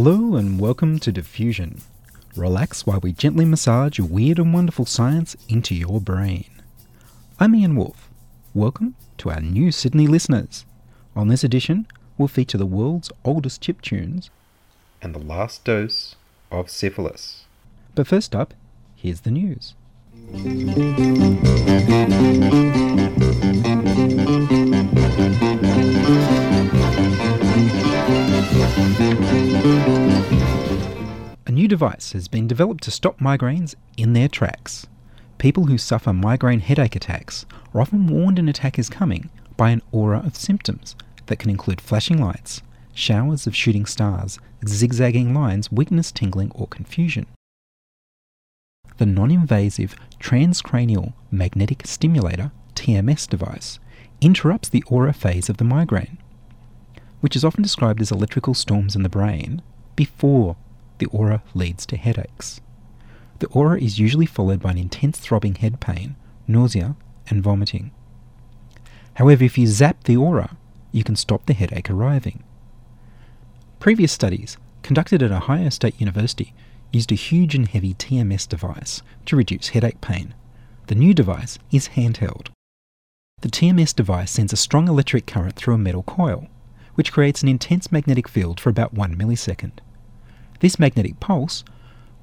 Hello and welcome to Diffusion. Relax while we gently massage weird and wonderful science into your brain. I'm Ian Woolf. Welcome to our new Sydney listeners. On this edition, we'll feature the world's oldest chip tunes and the last dose of syphilis. But first up, here's the news. A new device has been developed to stop migraines in their tracks. People who suffer migraine headache attacks are often warned an attack is coming by an aura of symptoms that can include flashing lights, showers of shooting stars, zigzagging lines, weakness, tingling, or confusion. The non invasive transcranial magnetic stimulator TMS device interrupts the aura phase of the migraine, which is often described as electrical storms in the brain before the aura leads to headaches. The aura is usually followed by an intense throbbing head pain, nausea, and vomiting. However, if you zap the aura, you can stop the headache arriving. Previous studies, conducted at Ohio State University, used a huge and heavy TMS device to reduce headache pain. The new device is handheld. The TMS device sends a strong electric current through a metal coil, which creates an intense magnetic field for about one millisecond. This magnetic pulse,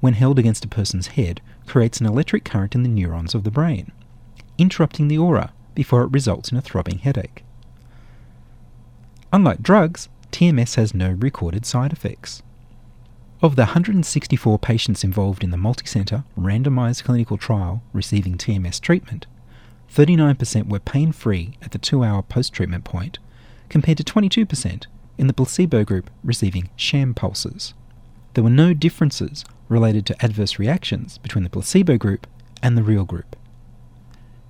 when held against a person's head, creates an electric current in the neurons of the brain, interrupting the aura before it results in a throbbing headache. Unlike drugs, TMS has no recorded side effects. Of the 164 patients involved in the multicenter randomized clinical trial receiving TMS treatment, 39% were pain free at the two hour post treatment point, compared to 22% in the placebo group receiving sham pulses. There were no differences related to adverse reactions between the placebo group and the real group.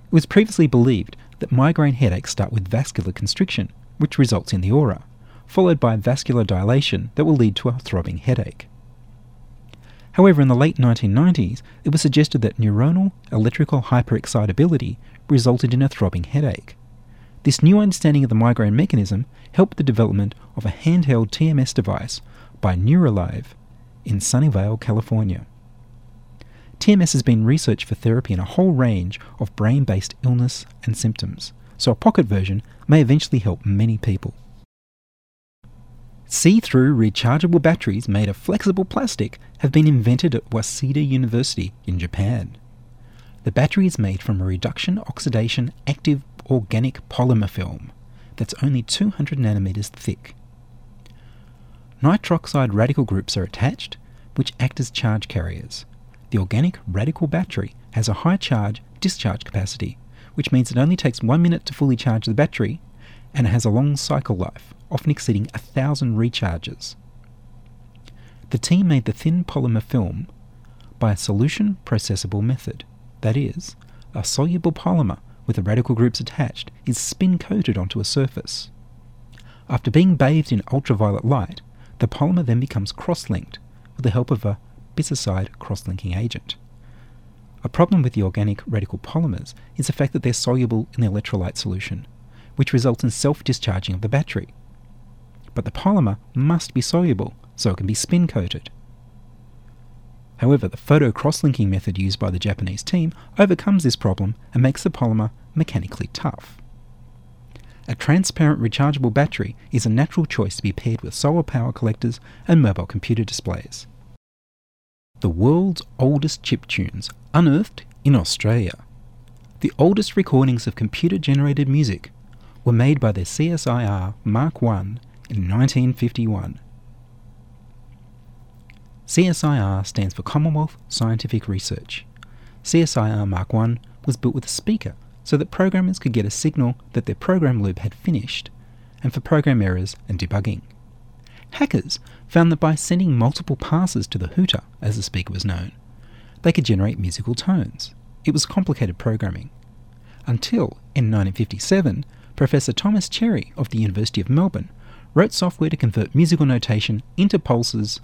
It was previously believed that migraine headaches start with vascular constriction, which results in the aura, followed by vascular dilation that will lead to a throbbing headache. However, in the late 1990s, it was suggested that neuronal electrical hyperexcitability resulted in a throbbing headache. This new understanding of the migraine mechanism helped the development of a handheld TMS device by NeuraLieve in Sunnyvale, California. TMS has been researched for therapy in a whole range of brain based illness and symptoms, so a pocket version may eventually help many people. See through rechargeable batteries made of flexible plastic have been invented at Waseda University in Japan. The battery is made from a reduction oxidation active organic polymer film that's only 200 nanometers thick. Nitroxide radical groups are attached, which act as charge carriers. The organic radical battery has a high charge discharge capacity, which means it only takes one minute to fully charge the battery and it has a long cycle life, often exceeding a thousand recharges. The team made the thin polymer film by a solution processable method. That is, a soluble polymer with the radical groups attached is spin coated onto a surface. After being bathed in ultraviolet light, the polymer then becomes cross linked with the help of a bisazide cross linking agent. A problem with the organic radical polymers is the fact that they're soluble in the electrolyte solution, which results in self discharging of the battery. But the polymer must be soluble so it can be spin coated. However, the photo cross linking method used by the Japanese team overcomes this problem and makes the polymer mechanically tough. A transparent rechargeable battery is a natural choice to be paired with solar power collectors and mobile computer displays. The world's oldest chip tunes unearthed in Australia. The oldest recordings of computer generated music were made by the CSIR Mark I in 1951. CSIR stands for Commonwealth Scientific Research. CSIR Mark I was built with a speaker so that programmers could get a signal that their program loop had finished, and for program errors and debugging. Hackers found that by sending multiple passes to the hooter, as the speaker was known, they could generate musical tones. It was complicated programming. Until, in 1957, Professor Thomas Cherry of the University of Melbourne wrote software to convert musical notation into pulses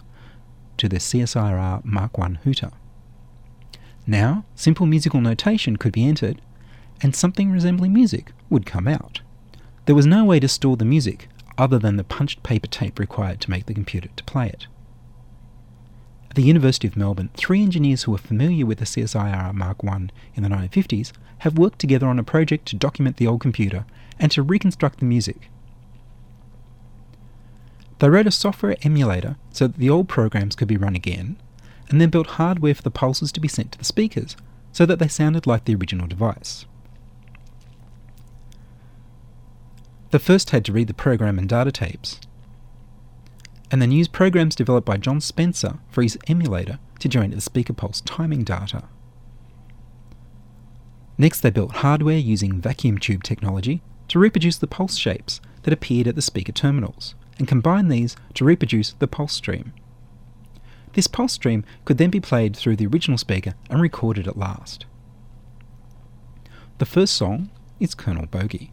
to the CSIR Mark I hooter. Now, simple musical notation could be entered, and something resembling music would come out. There was no way to store the music other than the punched paper tape required to make the computer to play it. At the University of Melbourne, three engineers who were familiar with the CSIR Mark I in the 1950s have worked together on a project to document the old computer and to reconstruct the music. They wrote a software emulator so that the old programs could be run again, and then built hardware for the pulses to be sent to the speakers so that they sounded like the original device. They first had to read the program and data tapes, and then use programs developed by John Spencer for his emulator to generate the speaker pulse timing data. Next, they built hardware using vacuum tube technology to reproduce the pulse shapes that appeared at the speaker terminals, and combine these to reproduce the pulse stream. This pulse stream could then be played through the original speaker and recorded at last. The first song is Colonel Bogey.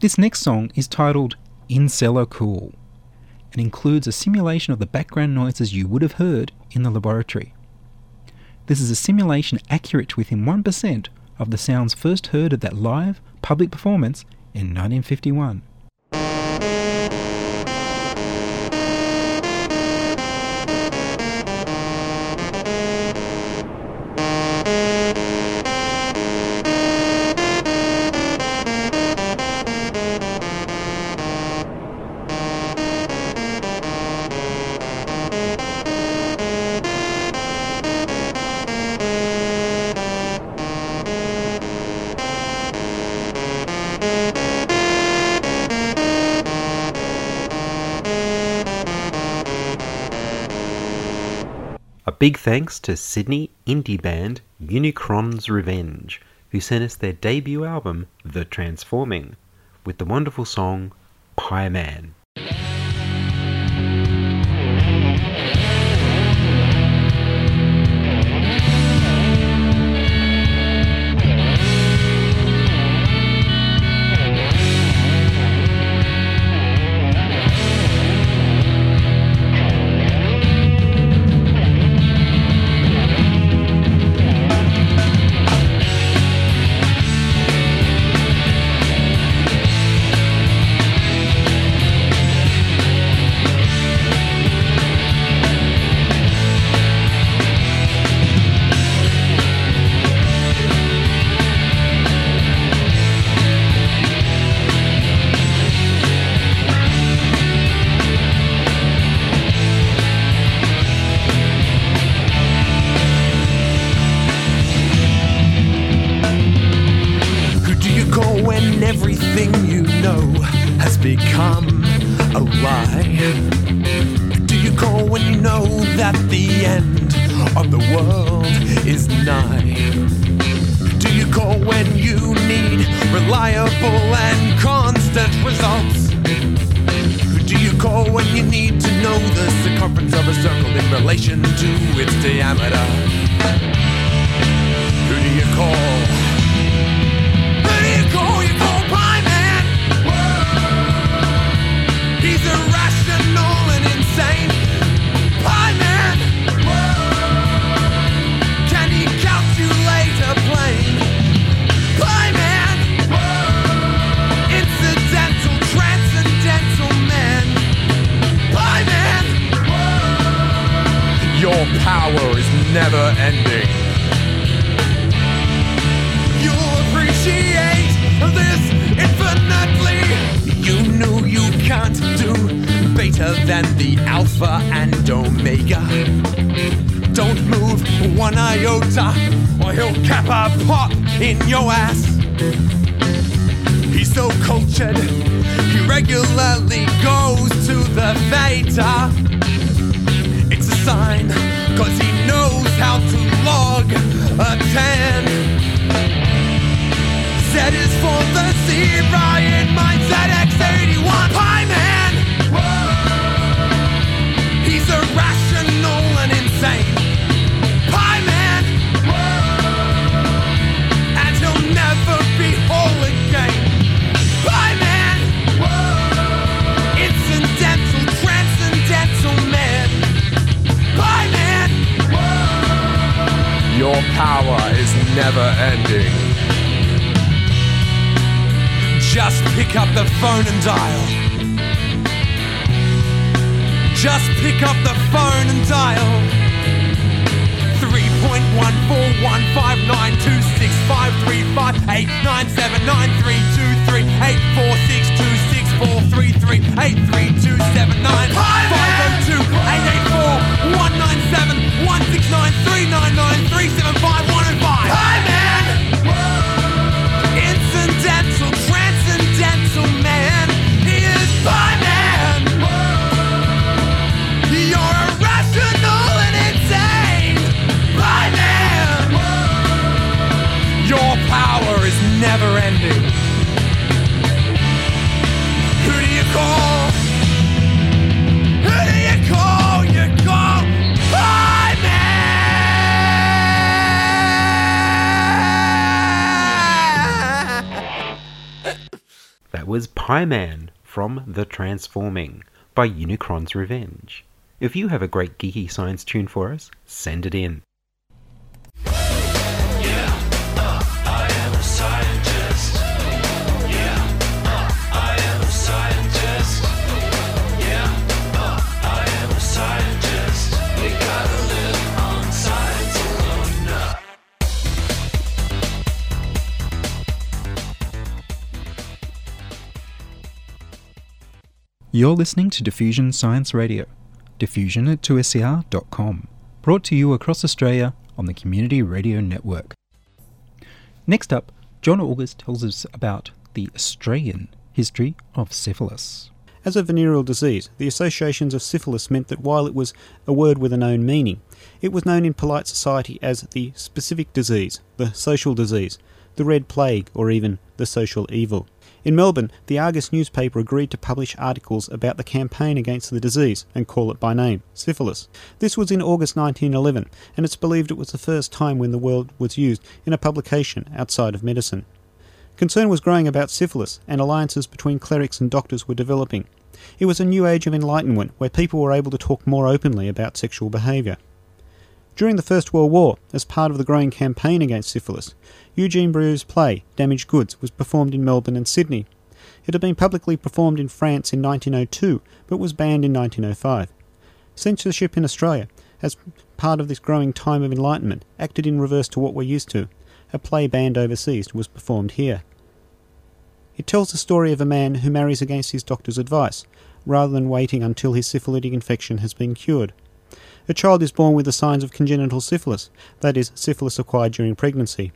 This next song is titled In Cellar Cool and includes a simulation of the background noises you would have heard in the laboratory. This is a simulation accurate to within 1% of the sounds first heard at that live public performance in 1951. Big thanks to Sydney indie band Unicron's Revenge, who sent us their debut album, The Transforming, with the wonderful song Pie Man. Know that the end of the world is nigh? Do you call when you need reliable and constant results? Do you call when you need to know the circumference of a circle in relation to its diameter? Who do you call? Never ending. You'll appreciate this infinitely. You knew you can't do better than the Alpha and Omega. Don't move one iota, or he'll cap a pop in your ass. He's so cultured, he regularly goes to the Theta. It's a sign, cause he knows how to log a 10. Z is for the zebra in my ZX81 Pie Man. Whoa. He's irrational power is never ending. Just pick up the phone and dial. Just pick up the phone and dial. 3.14159269358327951505 That was Pie Man from The Transforming by Unicron's Revenge. If you have a great geeky science tune for us, send it in. You're listening to Diffusion Science Radio, diffusion at 2ser.com, brought to you across Australia on the Community Radio Network. Next up, John August tells us about the Australian history of syphilis. As a venereal disease, the associations of syphilis meant that while it was a word with a known meaning, it was known in polite society as the specific disease, the social disease, the red plague, or even the social evil. In Melbourne, the Argus newspaper agreed to publish articles about the campaign against the disease and call it by name, syphilis. This was in August 1911, and it's believed it was the first time when the word was used in a publication outside of medicine. Concern was growing about syphilis, and alliances between clerics and doctors were developing. It was a new age of enlightenment where people were able to talk more openly about sexual behaviour. During the First World War, as part of the growing campaign against syphilis, Eugene Brieux's play Damaged Goods was performed in Melbourne and Sydney. It had been publicly performed in France in 1902, but was banned in 1905. Censorship in Australia, as part of this growing time of enlightenment, acted in reverse to what we're used to. A play banned overseas was performed here. It tells the story of a man who marries against his doctor's advice, rather than waiting until his syphilitic infection has been cured. A child is born with the signs of congenital syphilis, that is, syphilis acquired during pregnancy.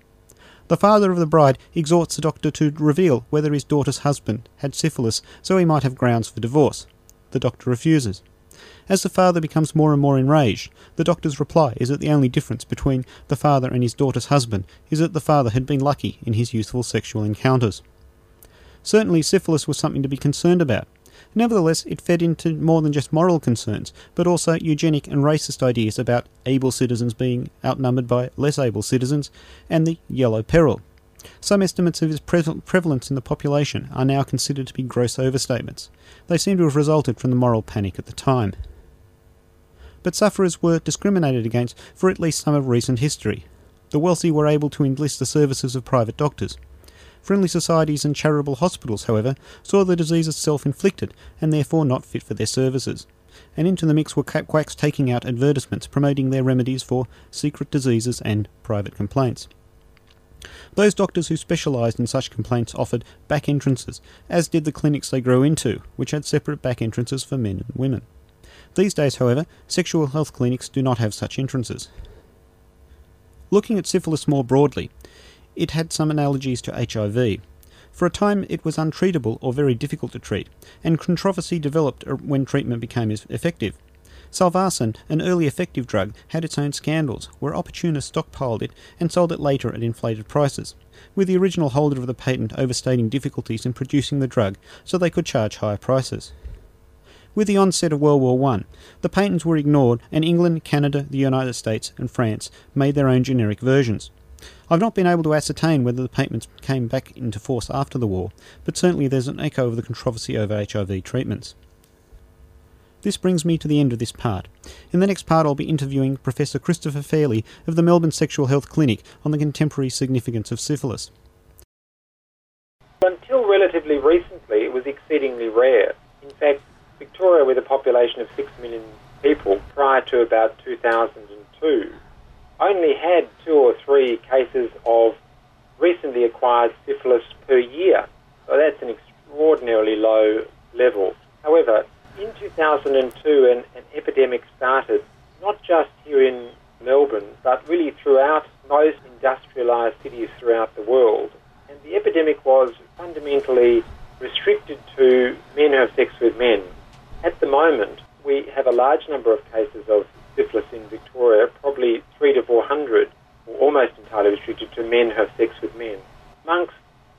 The father of the bride exhorts the doctor to reveal whether his daughter's husband had syphilis so he might have grounds for divorce. The doctor refuses. As the father becomes more and more enraged, the doctor's reply is that the only difference between the father and his daughter's husband is that the father had been lucky in his youthful sexual encounters. Certainly, syphilis was something to be concerned about. Nevertheless, it fed into more than just moral concerns, but also eugenic and racist ideas about able citizens being outnumbered by less able citizens, and the yellow peril. Some estimates of its pre- prevalence in the population are now considered to be gross overstatements. They seem to have resulted from the moral panic at the time. But sufferers were discriminated against for at least some of recent history. The wealthy were able to enlist the services of private doctors. Friendly societies and charitable hospitals, however, saw the disease as self inflicted and therefore not fit for their services. And into the mix were quacks taking out advertisements promoting their remedies for secret diseases and private complaints. Those doctors who specialised in such complaints offered back entrances, as did the clinics they grew into, which had separate back entrances for men and women. These days, however, sexual health clinics do not have such entrances. Looking at syphilis more broadly, it had some analogies to HIV. For a time, it was untreatable or very difficult to treat, and controversy developed er, when treatment became effective. Salvarsan, an early effective drug, had its own scandals, where opportunists stockpiled it and sold it later at inflated prices, with the original holder of the patent overstating difficulties in producing the drug so they could charge higher prices. With the onset of World War I, the patents were ignored and England, Canada, the United States, and France made their own generic versions. I've not been able to ascertain whether the patents came back into force after the war, but certainly there's an echo of the controversy over HIV treatments. This brings me to the end of this part. In the next part, I'll be interviewing Professor Christopher Fairley of the Melbourne Sexual Health Clinic on the contemporary significance of syphilis. Until relatively recently, it was exceedingly rare. In fact, Victoria, with a population of 6 million people prior to about 2002, only had two three cases of recently acquired syphilis per year. So that's an extraordinarily low level. However, in 2002, an, an epidemic started, not just here in Melbourne, but really throughout most industrialised cities throughout the world. And the epidemic was fundamentally restricted to men who have sex with men. At the moment, we have a large number of cases of syphilis in Victoria, probably three to four hundred, almost entirely restricted to men who have sex with men. Amongst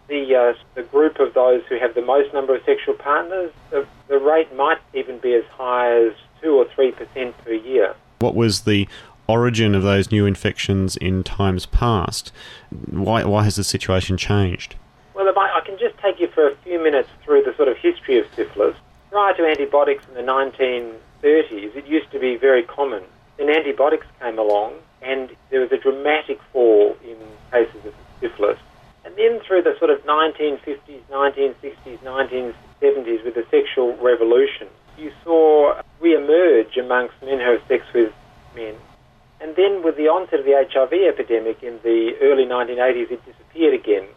the, uh, the group of those who have the most number of sexual partners, the, the rate might even be as high as 2 or 3% per year. What was the origin of those new infections in times past? Why, why has the situation changed? Well, I, I can just take you for a few minutes through the sort of history of syphilis. Prior to antibiotics in the 1930s, it used to be very common. Then antibiotics came along, and there was a dramatic fall in cases of syphilis. And then through the sort of 1950s, 1960s, 1970s with the sexual revolution, you saw re-emerge amongst men who have sex with men. And then with the onset of the HIV epidemic in the early 1980s, it disappeared again.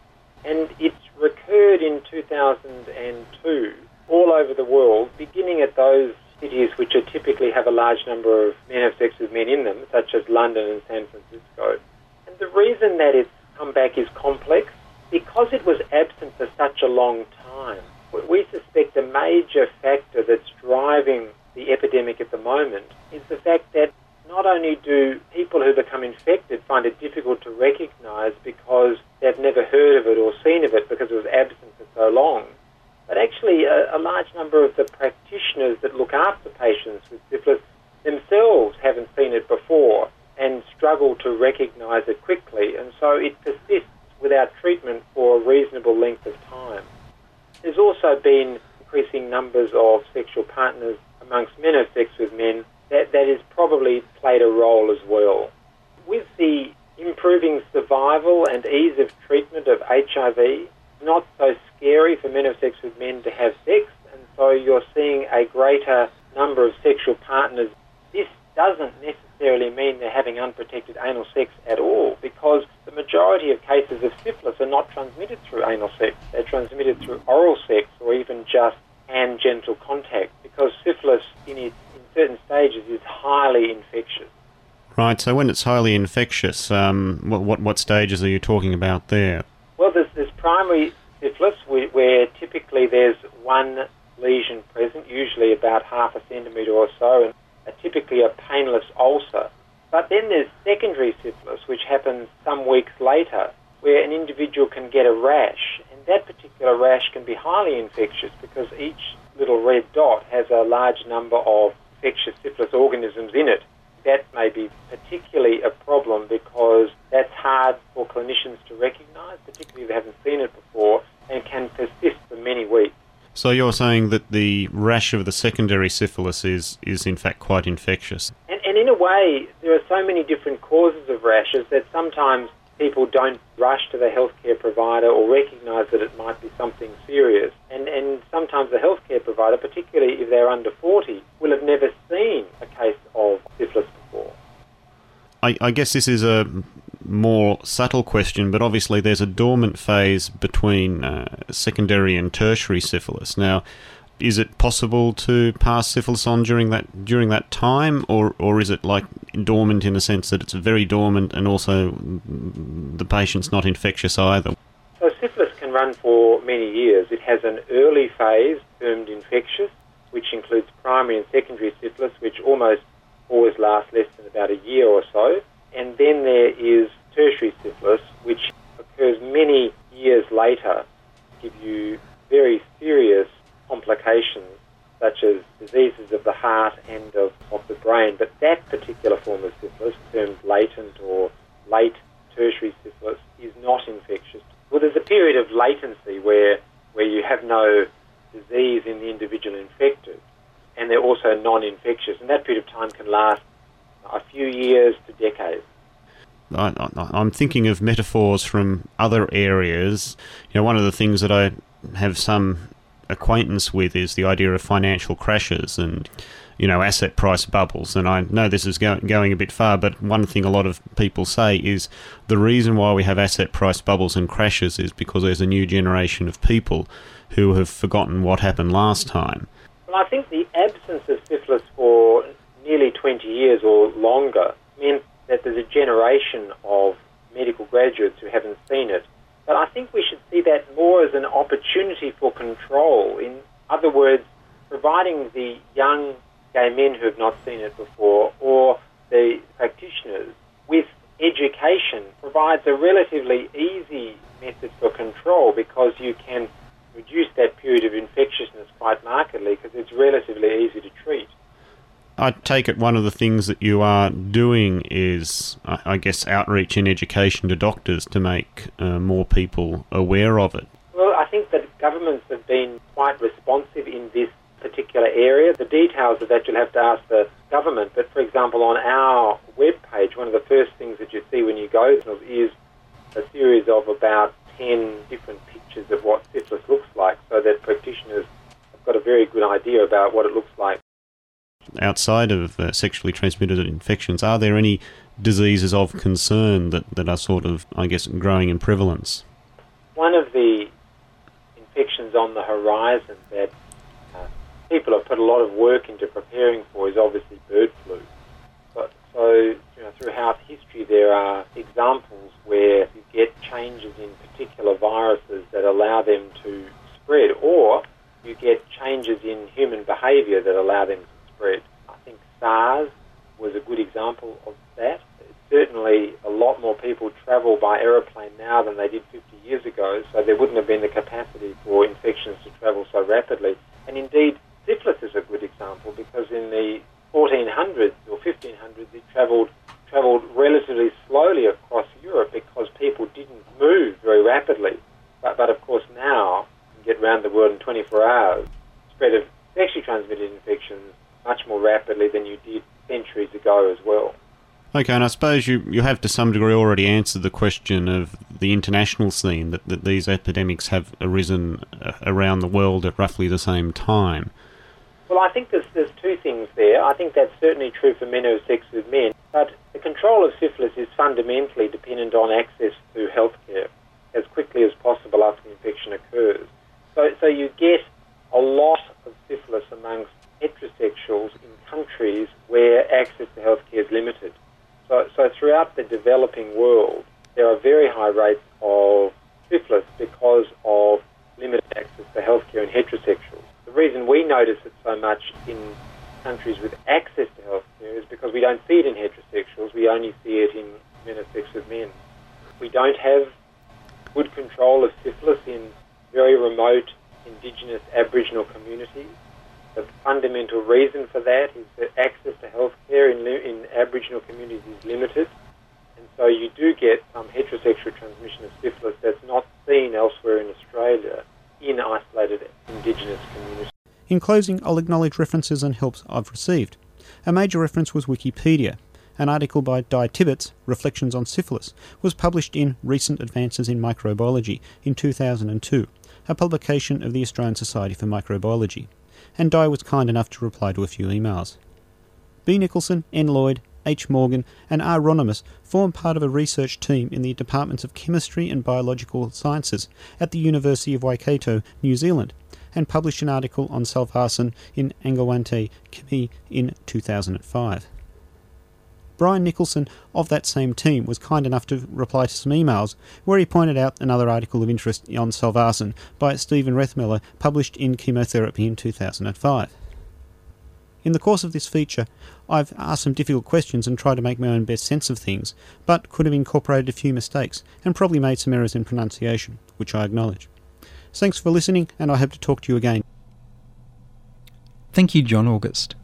And it recurred in 2002 all over the world, beginning at those cities which are typically have a large number of men have sex with men in them, such as London and San Francisco. And the reason that it's come back is complex because it was absent for such a long time. We suspect a major factor that's driving the epidemic at the moment is the fact that not only do people who become infected find it difficult to recognize because they've never heard of it or seen of it because it was absent for so long, actually a, a large number of the practitioners that look after patients with syphilis themselves haven't seen it before and struggle to recognize it quickly, and so it persists without treatment for a reasonable length of time. There's also been increasing numbers of sexual partners amongst men have sex with men that, that has probably played a role as well. With the improving survival and ease of treatment of HIV, not so scary for men of sex with men to have sex, and so you're seeing a greater number of sexual partners. This doesn't necessarily mean they're having unprotected anal sex at all, because the majority of cases of syphilis are not transmitted through anal sex. They're transmitted through oral sex or even just hand genital contact, because syphilis in its in certain stages is highly infectious. Right. So when it's highly infectious, um, what, what what stages are you talking about there? Well, there's, there's primary where typically there's one lesion present, usually about half a centimetre or so, and a, typically a painless ulcer. But then there's secondary syphilis, which happens some weeks later, where an individual can get a rash, and that particular rash can be highly infectious because each little red dot has a large number of infectious syphilis organisms in it. That may be particularly a problem because that's hard for clinicians to recognise, particularly if they haven't seen it before, and can persist for many weeks. So you're saying that the rash of the secondary syphilis is, is in fact quite infectious? And, and in a way, there are so many different causes of rashes that sometimes people don't rush to the healthcare provider or recognise that it might be something serious. And, and sometimes the healthcare provider, particularly if they're under 40, will have never seen a case of syphilis before. I, I guess this is a more subtle question, but obviously there's a dormant phase between uh, secondary and tertiary syphilis. Now, is it possible to pass syphilis on during that during that time, or or is it like dormant in the sense that it's very dormant and also the patient's not infectious either? So syphilis can run for many years. It has an early phase termed infectious, which includes primary and secondary syphilis, which almost always lasts less than about a year or so. And then there is tertiary syphilis, which occurs many years later, give you very serious complications such as diseases of the heart and of, of the brain. But that particular form of syphilis, termed latent or late tertiary syphilis, is not infectious. Well, there's a period of latency where, where you have no disease in the individual infected, and they're also non-infectious, and that period of time can last a few years to decades. I, I, I'm thinking of metaphors from other areas. You know, one of the things that I have some acquaintance with is the idea of financial crashes and you know asset price bubbles and I know this is go- going a bit far but one thing a lot of people say is the reason why we have asset price bubbles and crashes is because there's a new generation of people who have forgotten what happened last time Well, I think the absence of syphilis for nearly 20 years or longer meant that there's a generation of medical graduates who haven't seen it. But I think we should see that more as an opportunity for control. In other words, providing the young gay men who have not seen it before or the practitioners with education provides a relatively easy method for control because you can reduce that period of infectiousness quite markedly because it's relatively easy to treat. I take it one of the things that you are doing is, I guess, outreach and education to doctors to make uh, more people aware of it. Well, I think that governments have been quite responsive in this particular area. The details of that you'll have to ask the government. But for example, on our webpage, one of the first things that you see when you go is a series of about 10 different pictures of what syphilis looks like so that practitioners have got a very good idea about what it looks like. Outside of uh, sexually transmitted infections, are there any diseases of concern that, that are sort of, I guess, growing in prevalence? One of the infections on the horizon that uh, people have put a lot of work into preparing for is obviously bird flu. So, so you know, throughout history, there are examples where you get changes in particular viruses that allow them to spread, or you get changes in human behaviour that allow them to spread. I think SARS was a good example of that. Certainly, a lot more people travel by aeroplane now than they did 50 years ago, so there wouldn't have been the capacity for infections to travel so rapidly. And indeed, syphilis is a good example because in the 1400s or 1500s, it travelled travelled relatively slowly across Europe because people didn't move very rapidly. But, but of course, now you can get around the world in 24 hours. Spread of sexually transmitted infections much more rapidly than you did centuries ago as well. Okay, and I suppose you, you have to some degree already answered the question of the international scene, that, that these epidemics have arisen uh, around the world at roughly the same time. Well, I think there's, there's two things there. I think that's certainly true for men who have sex with men, but the control of syphilis is fundamentally dependent on access to healthcare as quickly as possible after the infection occurs. So, so you get a lot of syphilis amongst heterosexuals in countries where access to healthcare is limited. So, so throughout the developing world, there are very high rates of syphilis because of limited access to healthcare in heterosexuals. The reason we notice it so much in countries with access to healthcare is because we don't see it in heterosexuals, we only see it in men of with men. We don't have good control of syphilis in very remote indigenous Aboriginal communities. The fundamental reason for that is that access to healthcare in, in Aboriginal communities is limited, and so you do get some heterosexual transmission of syphilis that's not seen elsewhere in Australia in isolated Indigenous communities. In closing, I'll acknowledge references and helps I've received. A major reference was Wikipedia. An article by Di Tibbetts, Reflections on Syphilis, was published in Recent Advances in Microbiology in 2002, a publication of the Australian Society for Microbiology. And Di was kind enough to reply to a few emails. B. Nicholson, N. Lloyd, H. Morgan, and R. Ronimus form part of a research team in the Departments of Chemistry and Biological Sciences at the University of Waikato, New Zealand, and published an article on Salvarsan in Angewandte Chemie in 2005. Brian Nicholson of that same team was kind enough to reply to some emails where he pointed out another article of interest on Salvarsan by Stephen Riethmiller published in Chemotherapy in 2005. In the course of this feature, I've asked some difficult questions and tried to make my own best sense of things, but could have incorporated a few mistakes and probably made some errors in pronunciation, which I acknowledge. Thanks for listening, and I hope to talk to you again. Thank you, John August.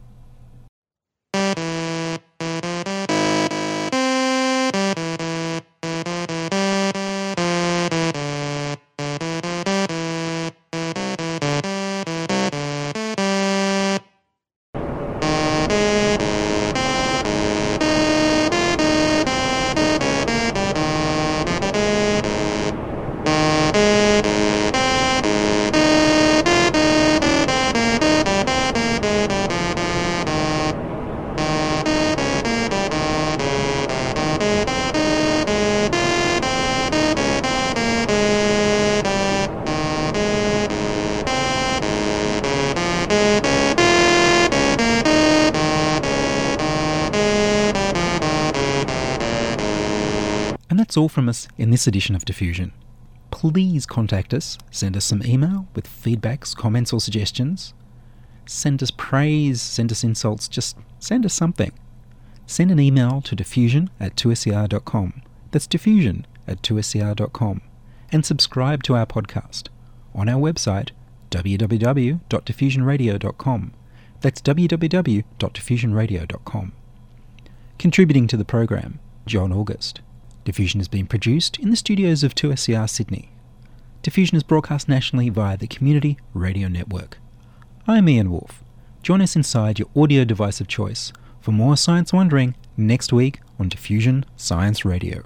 That's all from us in this edition of Diffusion. Please contact us, send us some email with feedbacks, comments, or suggestions. Send us praise, send us insults, just send us something. Send an email to diffusion at 2ser.com. That's diffusion at 2ser.com. And subscribe to our podcast on our website www.diffusionradio.com. That's www.diffusionradio.com. Contributing to the program, John August. Diffusion has been produced in the studios of 2SER Sydney. Diffusion is broadcast nationally via the Community Radio Network. I'm Ian Woolf. Join us inside your audio device of choice for more science wondering next week on Diffusion Science Radio.